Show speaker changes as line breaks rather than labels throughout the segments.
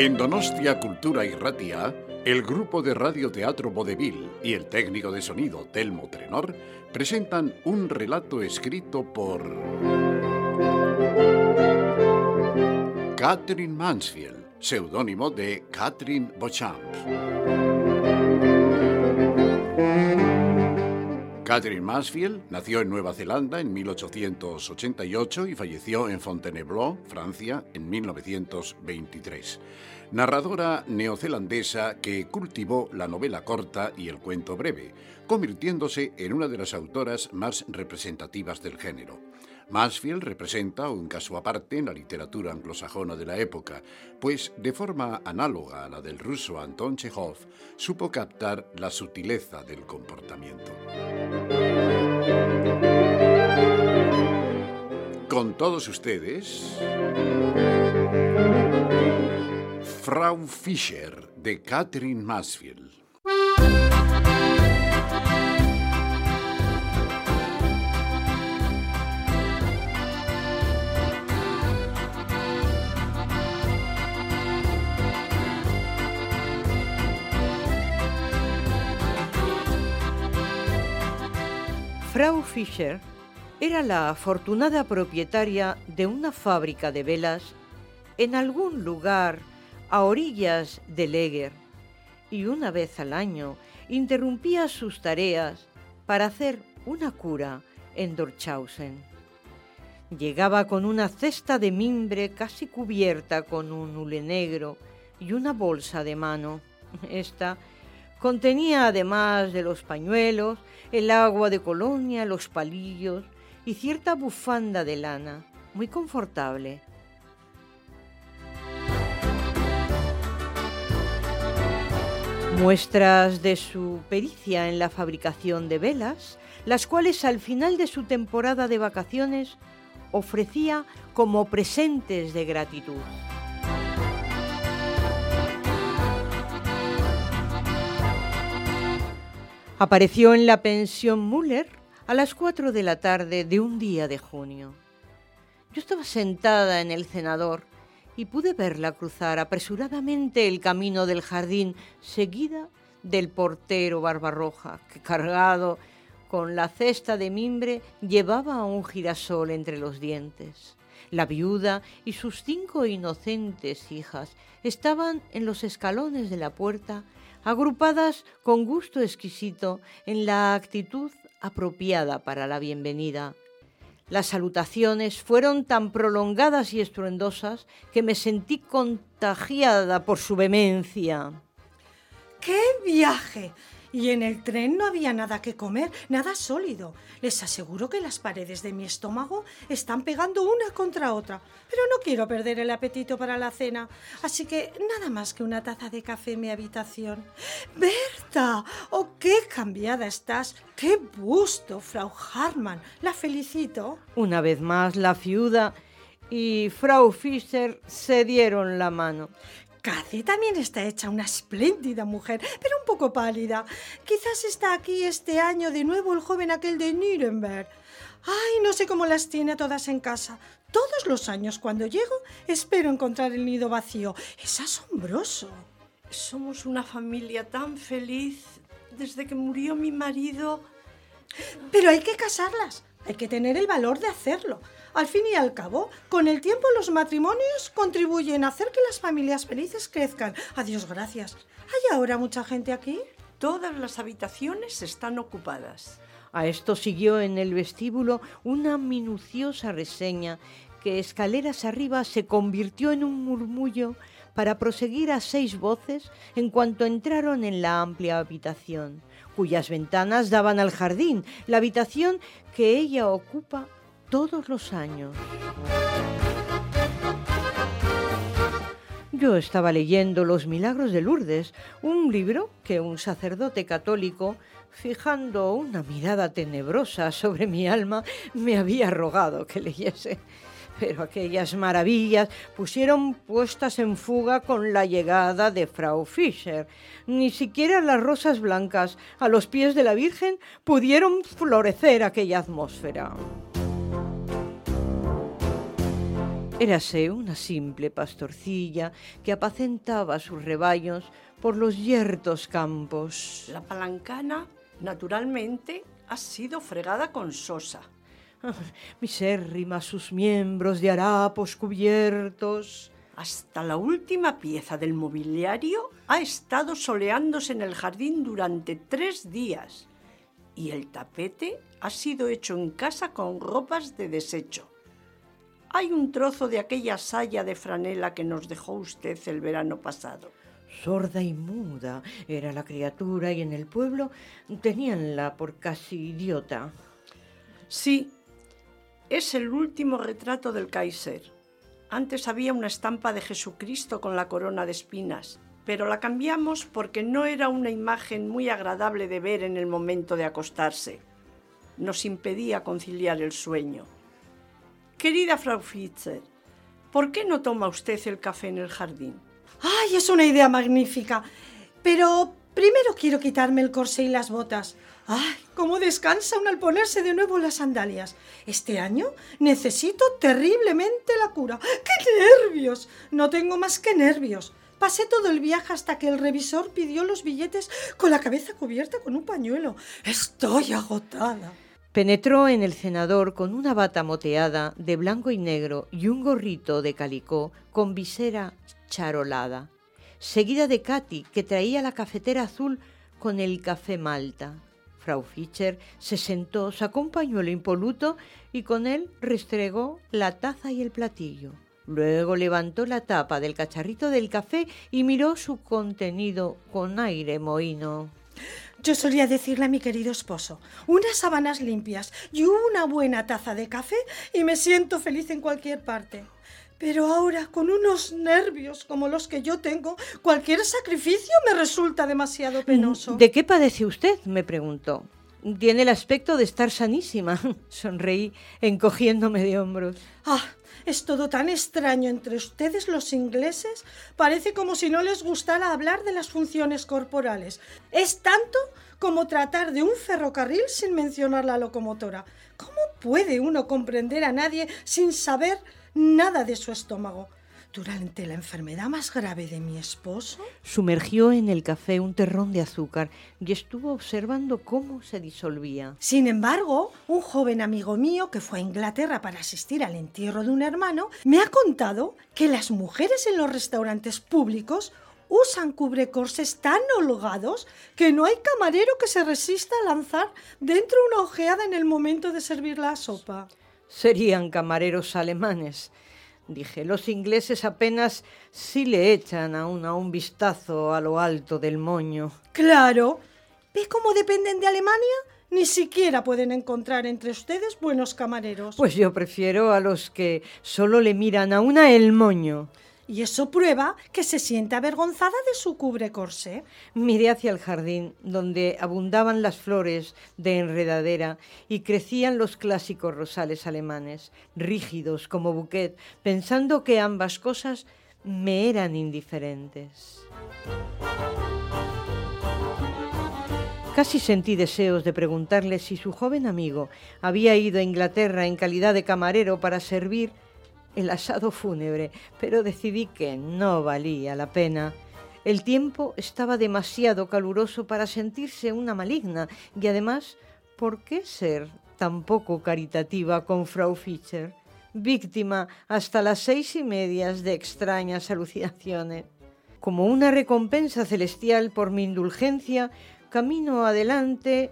En Donostia Cultura y Ratia, el grupo de radioteatro Vodevil y el técnico de sonido Telmo Trenor presentan un relato escrito por Catherine Mansfield, seudónimo de Catherine Beauchamp. Catherine Mansfield nació en Nueva Zelanda en 1888 y falleció en Fontainebleau, Francia, en 1923. Narradora neozelandesa que cultivó la novela corta y el cuento breve, convirtiéndose en una de las autoras más representativas del género. Mansfield representa un caso aparte en la literatura anglosajona de la época, pues de forma análoga a la del ruso Anton Chekhov, supo captar la sutileza del comportamiento. Con todos ustedes, Frau Fischer de Catherine Mansfield.
Frau Fischer era la afortunada propietaria de una fábrica de velas en algún lugar a orillas de Leger y una vez al año interrumpía sus tareas para hacer una cura en Dorchausen. Llegaba con una cesta de mimbre casi cubierta con un hule negro y una bolsa de mano. Esta Contenía, además de los pañuelos, el agua de colonia, los palillos y cierta bufanda de lana, muy confortable. Muestras de su pericia en la fabricación de velas, las cuales al final de su temporada de vacaciones ofrecía como presentes de gratitud. Apareció en la pensión Müller a las cuatro de la tarde de un día de junio. Yo estaba sentada en el cenador y pude verla cruzar apresuradamente el camino del jardín, seguida del portero Barbarroja, que cargado con la cesta de mimbre llevaba un girasol entre los dientes. La viuda y sus cinco inocentes hijas estaban en los escalones de la puerta agrupadas con gusto exquisito en la actitud apropiada para la bienvenida. Las salutaciones fueron tan prolongadas y estruendosas que me sentí contagiada por su vehemencia.
¡Qué viaje! Y en el tren no había nada que comer, nada sólido. Les aseguro que las paredes de mi estómago están pegando una contra otra. Pero no quiero perder el apetito para la cena. Así que nada más que una taza de café en mi habitación. Berta, oh, qué cambiada estás. Qué busto, Frau Hartmann. La felicito.
Una vez más, la fiuda y Frau Fischer se dieron la mano.
Cathy también está hecha una espléndida mujer, pero un poco pálida. Quizás está aquí este año de nuevo el joven aquel de Nuremberg. Ay, no sé cómo las tiene todas en casa. Todos los años cuando llego espero encontrar el nido vacío. Es asombroso.
Somos una familia tan feliz desde que murió mi marido.
Pero hay que casarlas. Hay que tener el valor de hacerlo. Al fin y al cabo, con el tiempo los matrimonios contribuyen a hacer que las familias felices crezcan. Adiós, gracias. ¿Hay ahora mucha gente aquí?
Todas las habitaciones están ocupadas.
A esto siguió en el vestíbulo una minuciosa reseña que escaleras arriba se convirtió en un murmullo para proseguir a seis voces en cuanto entraron en la amplia habitación, cuyas ventanas daban al jardín, la habitación que ella ocupa todos los años. Yo estaba leyendo Los Milagros de Lourdes, un libro que un sacerdote católico, fijando una mirada tenebrosa sobre mi alma, me había rogado que leyese. Pero aquellas maravillas pusieron puestas en fuga con la llegada de Frau Fischer. Ni siquiera las rosas blancas a los pies de la Virgen pudieron florecer aquella atmósfera. Érase una simple pastorcilla que apacentaba sus rebaños por los yertos campos.
La palancana, naturalmente, ha sido fregada con sosa.
Misérrima sus miembros de harapos cubiertos.
Hasta la última pieza del mobiliario ha estado soleándose en el jardín durante tres días y el tapete ha sido hecho en casa con ropas de desecho. Hay un trozo de aquella saya de franela que nos dejó usted el verano pasado.
Sorda y muda era la criatura y en el pueblo teníanla por casi idiota.
Sí, es el último retrato del Kaiser. Antes había una estampa de Jesucristo con la corona de espinas, pero la cambiamos porque no era una imagen muy agradable de ver en el momento de acostarse. Nos impedía conciliar el sueño. Querida Frau Fischer, ¿por qué no toma usted el café en el jardín?
¡Ay, es una idea magnífica! Pero primero quiero quitarme el corsé y las botas. ¡Ay, cómo descansa al ponerse de nuevo las sandalias! Este año necesito terriblemente la cura. ¡Qué nervios! No tengo más que nervios. Pasé todo el viaje hasta que el revisor pidió los billetes con la cabeza cubierta con un pañuelo. Estoy agotada.
Penetró en el cenador con una bata moteada de blanco y negro y un gorrito de calicó con visera charolada, seguida de Katy, que traía la cafetera azul con el café malta. Frau Fischer se sentó, sacó un pañuelo impoluto y con él restregó la taza y el platillo. Luego levantó la tapa del cacharrito del café y miró su contenido con aire mohino.
Yo solía decirle a mi querido esposo, unas sábanas limpias y una buena taza de café y me siento feliz en cualquier parte. Pero ahora, con unos nervios como los que yo tengo, cualquier sacrificio me resulta demasiado penoso.
¿De qué padece usted? me preguntó. Tiene el aspecto de estar sanísima. Sonreí, encogiéndome de hombros.
Ah, es todo tan extraño entre ustedes los ingleses. Parece como si no les gustara hablar de las funciones corporales. Es tanto como tratar de un ferrocarril sin mencionar la locomotora. ¿Cómo puede uno comprender a nadie sin saber nada de su estómago. Durante la enfermedad más grave de mi esposo,
sumergió en el café un terrón de azúcar y estuvo observando cómo se disolvía.
Sin embargo, un joven amigo mío que fue a Inglaterra para asistir al entierro de un hermano me ha contado que las mujeres en los restaurantes públicos usan cubrecorses tan holgados que no hay camarero que se resista a lanzar dentro una ojeada en el momento de servir la sopa.
Serían camareros alemanes. Dije, los ingleses apenas sí le echan aún a un vistazo a lo alto del moño.
Claro. ¿Ve cómo dependen de Alemania? Ni siquiera pueden encontrar entre ustedes buenos camareros.
Pues yo prefiero a los que solo le miran a una el moño
y eso prueba que se siente avergonzada de su cubre corsé.
Miré hacia el jardín, donde abundaban las flores de enredadera y crecían los clásicos rosales alemanes, rígidos como bouquet, pensando que ambas cosas me eran indiferentes. Casi sentí deseos de preguntarle si su joven amigo había ido a Inglaterra en calidad de camarero para servir el asado fúnebre, pero decidí que no valía la pena. El tiempo estaba demasiado caluroso para sentirse una maligna y además, ¿por qué ser tan poco caritativa con Frau Fischer, víctima hasta las seis y medias de extrañas alucinaciones? Como una recompensa celestial por mi indulgencia, camino adelante,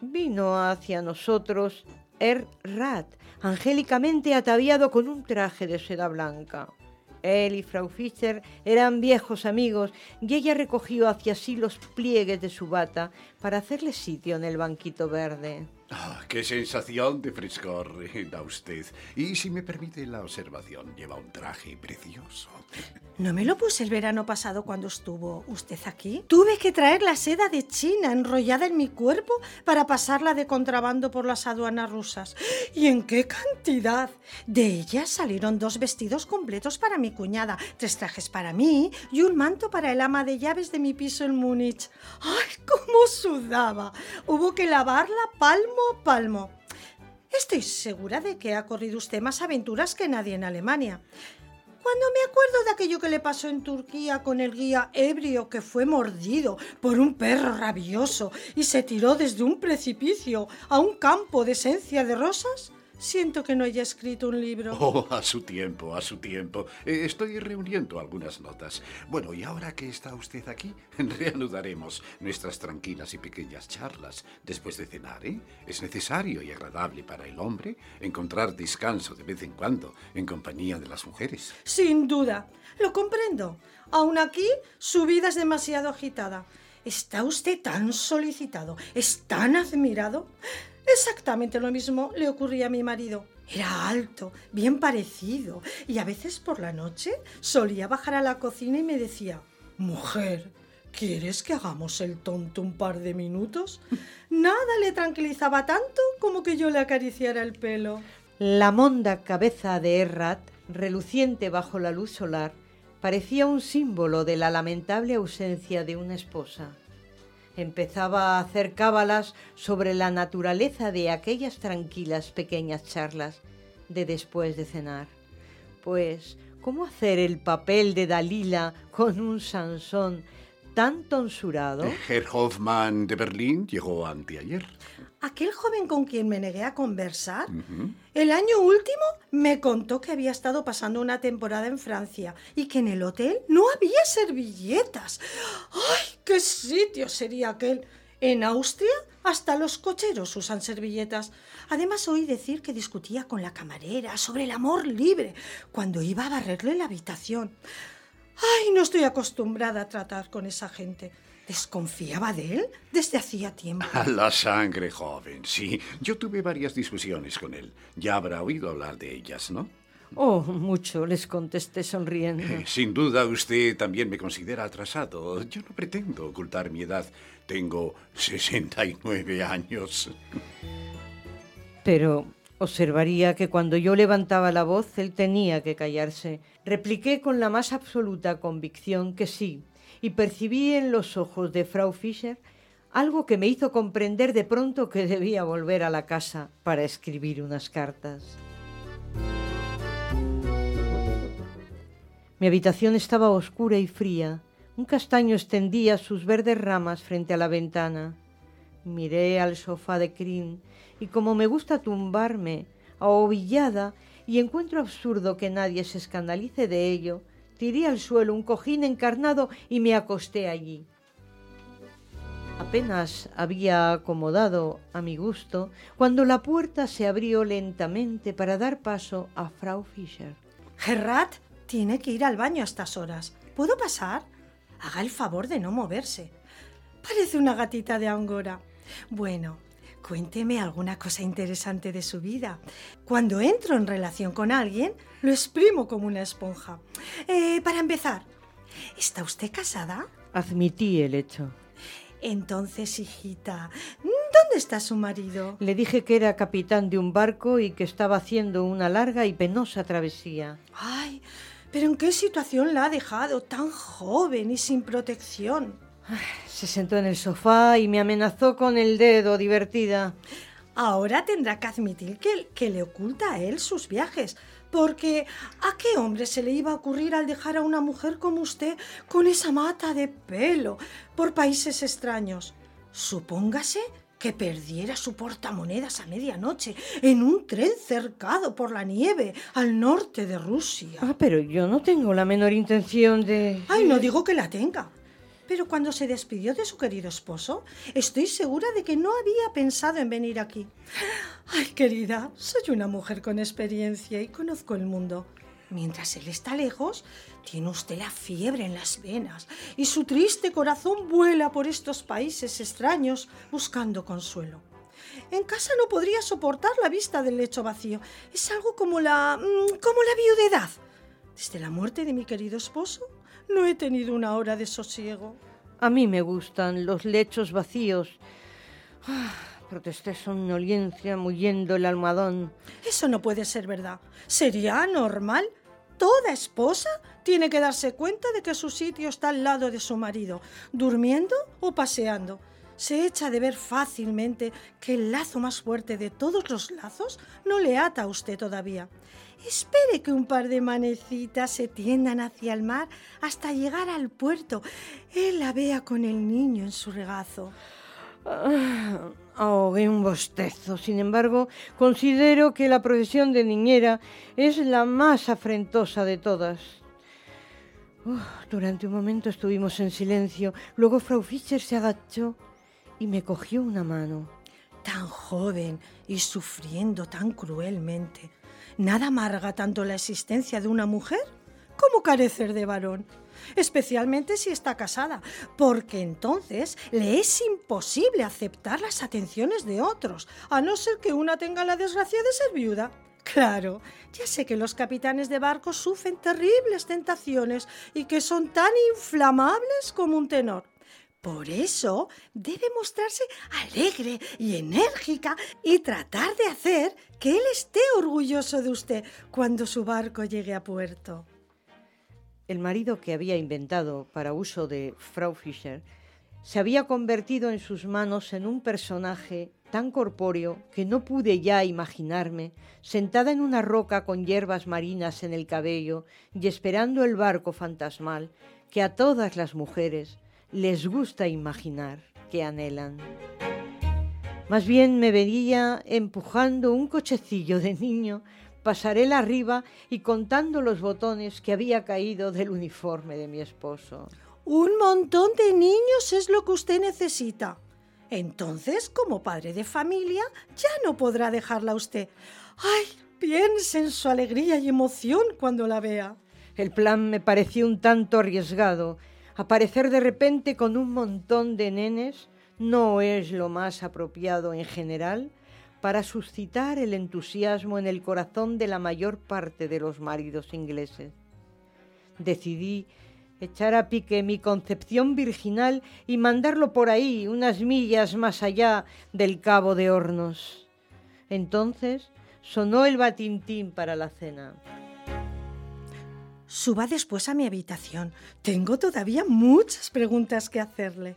vino hacia nosotros Er Rat, angélicamente ataviado con un traje de seda blanca. Él y Frau Fischer eran viejos amigos y ella recogió hacia sí los pliegues de su bata para hacerle sitio en el banquito verde.
Ah, ¡Qué sensación de frescor da usted! Y si me permite la observación, lleva un traje precioso.
¿No me lo puse el verano pasado cuando estuvo usted aquí? Tuve que traer la seda de China enrollada en mi cuerpo para pasarla de contrabando por las aduanas rusas. ¿Y en qué cantidad? De ellas salieron dos vestidos completos para mi cuñada, tres trajes para mí y un manto para el ama de llaves de mi piso en Múnich. ¡Ay, cómo sudaba! Hubo que lavarla palmo palmo. Estoy segura de que ha corrido usted más aventuras que nadie en Alemania. Cuando me acuerdo de aquello que le pasó en Turquía con el guía ebrio que fue mordido por un perro rabioso y se tiró desde un precipicio a un campo de esencia de rosas, Siento que no haya escrito un libro.
Oh, a su tiempo, a su tiempo. Eh, estoy reuniendo algunas notas. Bueno, y ahora que está usted aquí, reanudaremos nuestras tranquilas y pequeñas charlas después de cenar, ¿eh? Es necesario y agradable para el hombre encontrar descanso de vez en cuando en compañía de las mujeres.
Sin duda, lo comprendo. Aún aquí, su vida es demasiado agitada. ¿Está usted tan solicitado? ¿Es tan admirado? Exactamente lo mismo le ocurría a mi marido. Era alto, bien parecido, y a veces por la noche solía bajar a la cocina y me decía, Mujer, ¿quieres que hagamos el tonto un par de minutos? Nada le tranquilizaba tanto como que yo le acariciara el pelo.
La monda cabeza de Errat, reluciente bajo la luz solar, parecía un símbolo de la lamentable ausencia de una esposa empezaba a hacer cábalas sobre la naturaleza de aquellas tranquilas pequeñas charlas de después de cenar. Pues, ¿cómo hacer el papel de Dalila con un Sansón tan tonsurado?
Herr Hoffmann de Berlín llegó anteayer.
Aquel joven con quien me negué a conversar, el año último me contó que había estado pasando una temporada en Francia y que en el hotel no había servilletas. ¡Ay, qué sitio sería aquel! En Austria hasta los cocheros usan servilletas. Además oí decir que discutía con la camarera sobre el amor libre cuando iba a barrerle la habitación. Ay, no estoy acostumbrada a tratar con esa gente. ¿Desconfiaba de él desde hacía tiempo?
A la sangre joven, sí. Yo tuve varias discusiones con él. Ya habrá oído hablar de ellas, ¿no?
Oh, mucho, les contesté sonriendo.
Eh, sin duda usted también me considera atrasado. Yo no pretendo ocultar mi edad. Tengo 69 años.
Pero observaría que cuando yo levantaba la voz, él tenía que callarse. Repliqué con la más absoluta convicción que sí, y percibí en los ojos de Frau Fischer algo que me hizo comprender de pronto que debía volver a la casa para escribir unas cartas. Mi habitación estaba oscura y fría. Un castaño extendía sus verdes ramas frente a la ventana. Miré al sofá de crin y como me gusta tumbarme, ahovillada, y encuentro absurdo que nadie se escandalice de ello, tiré al suelo un cojín encarnado y me acosté allí. Apenas había acomodado a mi gusto cuando la puerta se abrió lentamente para dar paso a Frau Fischer.
Gerrat tiene que ir al baño a estas horas. ¿Puedo pasar? Haga el favor de no moverse. Parece una gatita de Angora. Bueno, Cuénteme alguna cosa interesante de su vida. Cuando entro en relación con alguien, lo exprimo como una esponja. Eh, para empezar, ¿está usted casada?
Admití el hecho.
Entonces, hijita, ¿dónde está su marido?
Le dije que era capitán de un barco y que estaba haciendo una larga y penosa travesía.
Ay, pero ¿en qué situación la ha dejado tan joven y sin protección?
Se sentó en el sofá y me amenazó con el dedo, divertida.
Ahora tendrá que admitir que, que, le oculta a él sus viajes, porque ¿a qué hombre se le iba a ocurrir al dejar a una mujer como usted con esa mata de pelo por países extraños? Supóngase que perdiera su portamonedas a medianoche en un tren cercado por la nieve al norte de Rusia.
Ah, pero yo no tengo la menor intención de...
Ay, no digo que la tenga. Pero cuando se despidió de su querido esposo, estoy segura de que no había pensado en venir aquí. Ay, querida, soy una mujer con experiencia y conozco el mundo. Mientras él está lejos, tiene usted la fiebre en las venas y su triste corazón vuela por estos países extraños buscando consuelo. En casa no podría soportar la vista del lecho vacío. Es algo como la. Mm, como la viudedad. Desde la muerte de mi querido esposo, no he tenido una hora de sosiego.
A mí me gustan los lechos vacíos. Ah, protesté somnolencia, muyendo el almohadón.
Eso no puede ser verdad. ¿Sería normal? Toda esposa tiene que darse cuenta de que su sitio está al lado de su marido, durmiendo o paseando. Se echa de ver fácilmente que el lazo más fuerte de todos los lazos no le ata a usted todavía. Espere que un par de manecitas se tiendan hacia el mar hasta llegar al puerto. Él la vea con el niño en su regazo.
Ah, ahogué un bostezo. Sin embargo, considero que la profesión de niñera es la más afrentosa de todas. durante un momento estuvimos en silencio. Luego Frau Fischer se agachó y me cogió una mano.
Tan joven y sufriendo tan cruelmente. ¿Nada amarga tanto la existencia de una mujer como carecer de varón? Especialmente si está casada, porque entonces le es imposible aceptar las atenciones de otros, a no ser que una tenga la desgracia de ser viuda. Claro, ya sé que los capitanes de barcos sufren terribles tentaciones y que son tan inflamables como un tenor. Por eso debe mostrarse alegre y enérgica y tratar de hacer que él esté orgulloso de usted cuando su barco llegue a puerto.
El marido que había inventado para uso de Frau Fischer se había convertido en sus manos en un personaje tan corpóreo que no pude ya imaginarme sentada en una roca con hierbas marinas en el cabello y esperando el barco fantasmal que a todas las mujeres les gusta imaginar que anhelan. Más bien me veía empujando un cochecillo de niño, pasarela arriba y contando los botones que había caído del uniforme de mi esposo.
Un montón de niños es lo que usted necesita. Entonces, como padre de familia, ya no podrá dejarla usted. ¡Ay! Piense en su alegría y emoción cuando la vea.
El plan me pareció un tanto arriesgado Aparecer de repente con un montón de nenes no es lo más apropiado en general para suscitar el entusiasmo en el corazón de la mayor parte de los maridos ingleses. Decidí echar a pique mi concepción virginal y mandarlo por ahí, unas millas más allá del Cabo de Hornos. Entonces sonó el batintín para la cena.
Suba después a mi habitación. Tengo todavía muchas preguntas que hacerle.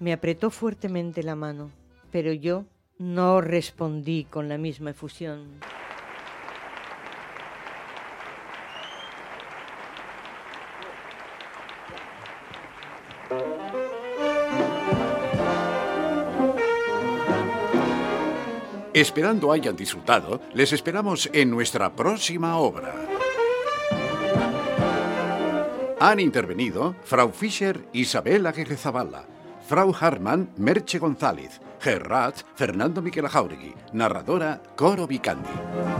Me apretó fuertemente la mano, pero yo no respondí con la misma efusión.
Esperando hayan disfrutado, les esperamos en nuestra próxima obra. Han intervenido Frau Fischer, Isabel Aguirre Zabala, Frau Hartmann, Merche González, Gerrat, Fernando Miquel Jauregui, narradora Coro Vicandi.